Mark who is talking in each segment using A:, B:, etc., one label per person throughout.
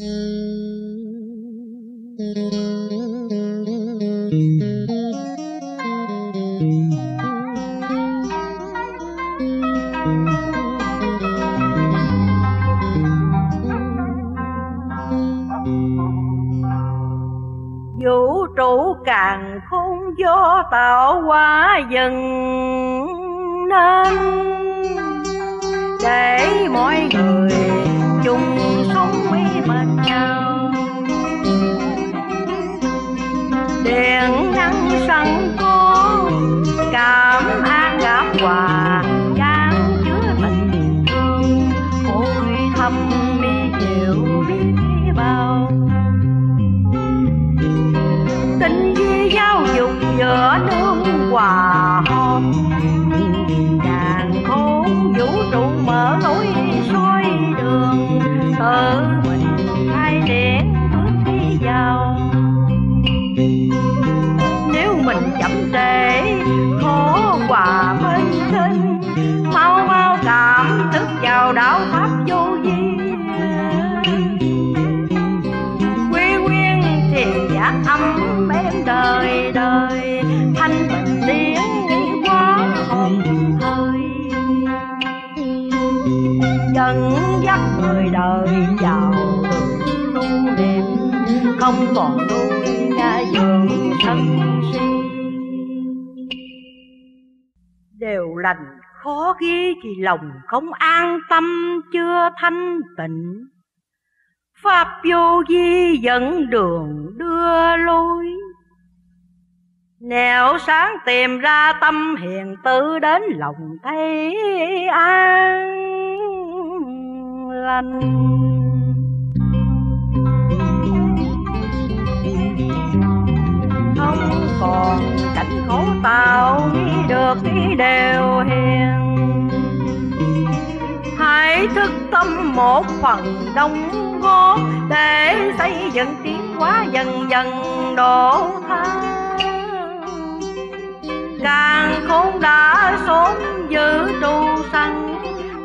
A: vũ trụ càng khôn do tạo hóa dần nên đời vào tu niệm không còn nuôi nhà dưỡng thân si đều lành khó ghi thì lòng không an tâm, chưa thanh tịnh. Pháp vô vi dẫn đường đưa lối. Nẻo sáng tìm ra tâm hiền, tự đến lòng thấy an lăn không còn cảnh khổ tạo nghĩ được ý đều hiền. Hãy thức tâm một phần đóng góp để xây dựng tiến hóa dần dần độ tha. Càng không đã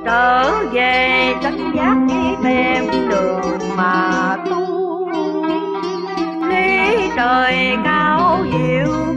A: trở về chánh giác đi tìm đường mà tu. Lý trời cao diệu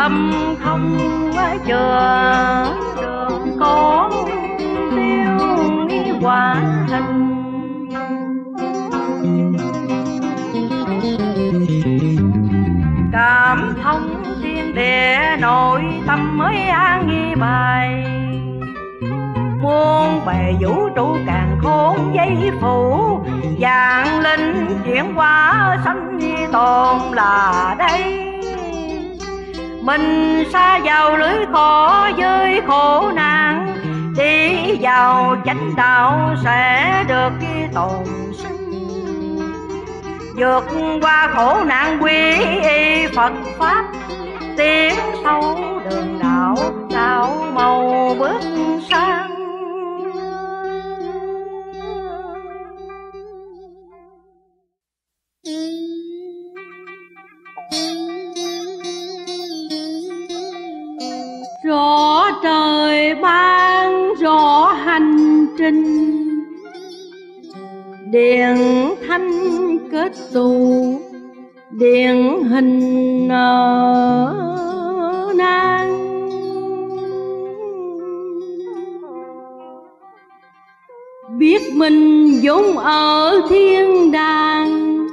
A: tâm không chờ đường con tiêu nghi quả hình. Cảm thông thiên địa, nội tâm mới an nghi bài. Muôn bề vũ trụ càng khôn dây phủ dạng linh chuyển hóa sanh tồn là đây mình xa vào lưới khổ với khổ nạn. Đi vào chánh đạo sẽ được tồn sinh. Vượt qua khổ nạn quy y phật pháp, tiến sâu đường đạo đạo.
B: Rõ trời ban rõ hành trình điện thanh kết tù điện hình ở nang biết mình vốn ở thiên đàng,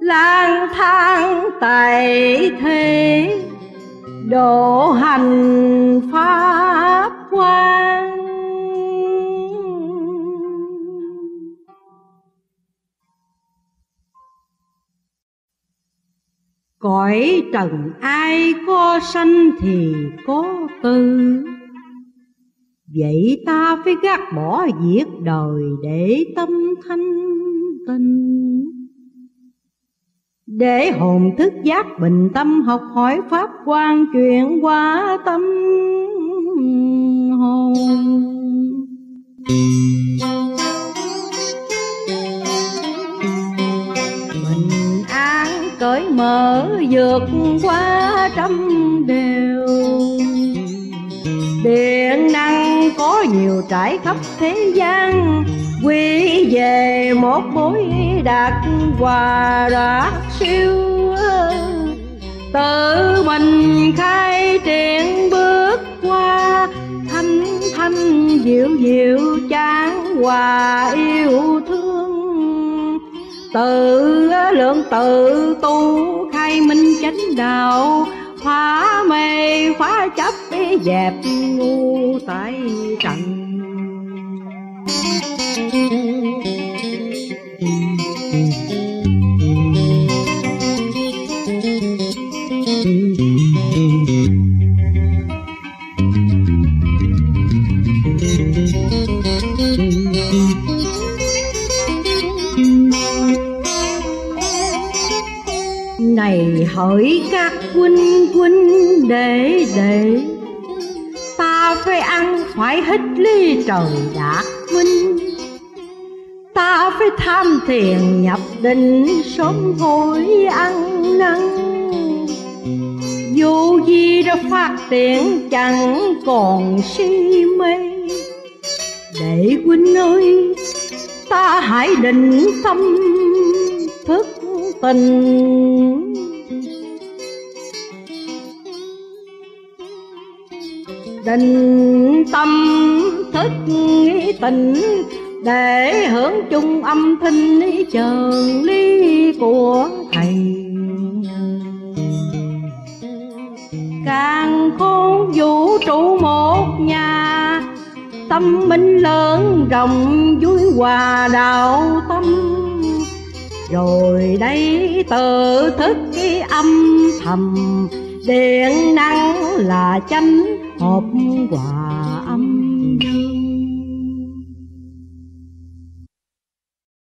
B: lang thang tại thế độ hành pháp quan cõi trần ai có sanh thì có tư. Vậy ta phải gác bỏ việc đời để tâm thanh tịnh. Để hồn thức giác bình tâm, học hỏi Pháp quan chuyện qua tâm hồn. Bình an cởi mở, vượt qua trăm đều Điện năng có nhiều trải khắp thế gian, Quy về một mối đạt hòa đạt siêu Tự mình khai triển bước qua, Thanh thanh dịu dịu chán hòa yêu thương. Tự lượng tự tu khai minh chánh đạo phá mê phá chấp dẹp ngu tại trần. Này hỡi các quân quân để để ta phải ăn phải hít ly trời đạt minh ta phải tham thiền nhập định sớm hối ăn năn. Dù gì đã phát triển chẳng còn si mê. Để huynh ơi, ta hãy định tâm tình định tâm thức nghĩ tình, để hưởng chung âm thanh trường lý của thầy. Càng khôn vũ trụ một nhà, tâm minh lớn rộng, vui hòa đạo tâm rồi đây tự thức cái âm thầm điện năng là chánh hộp hòa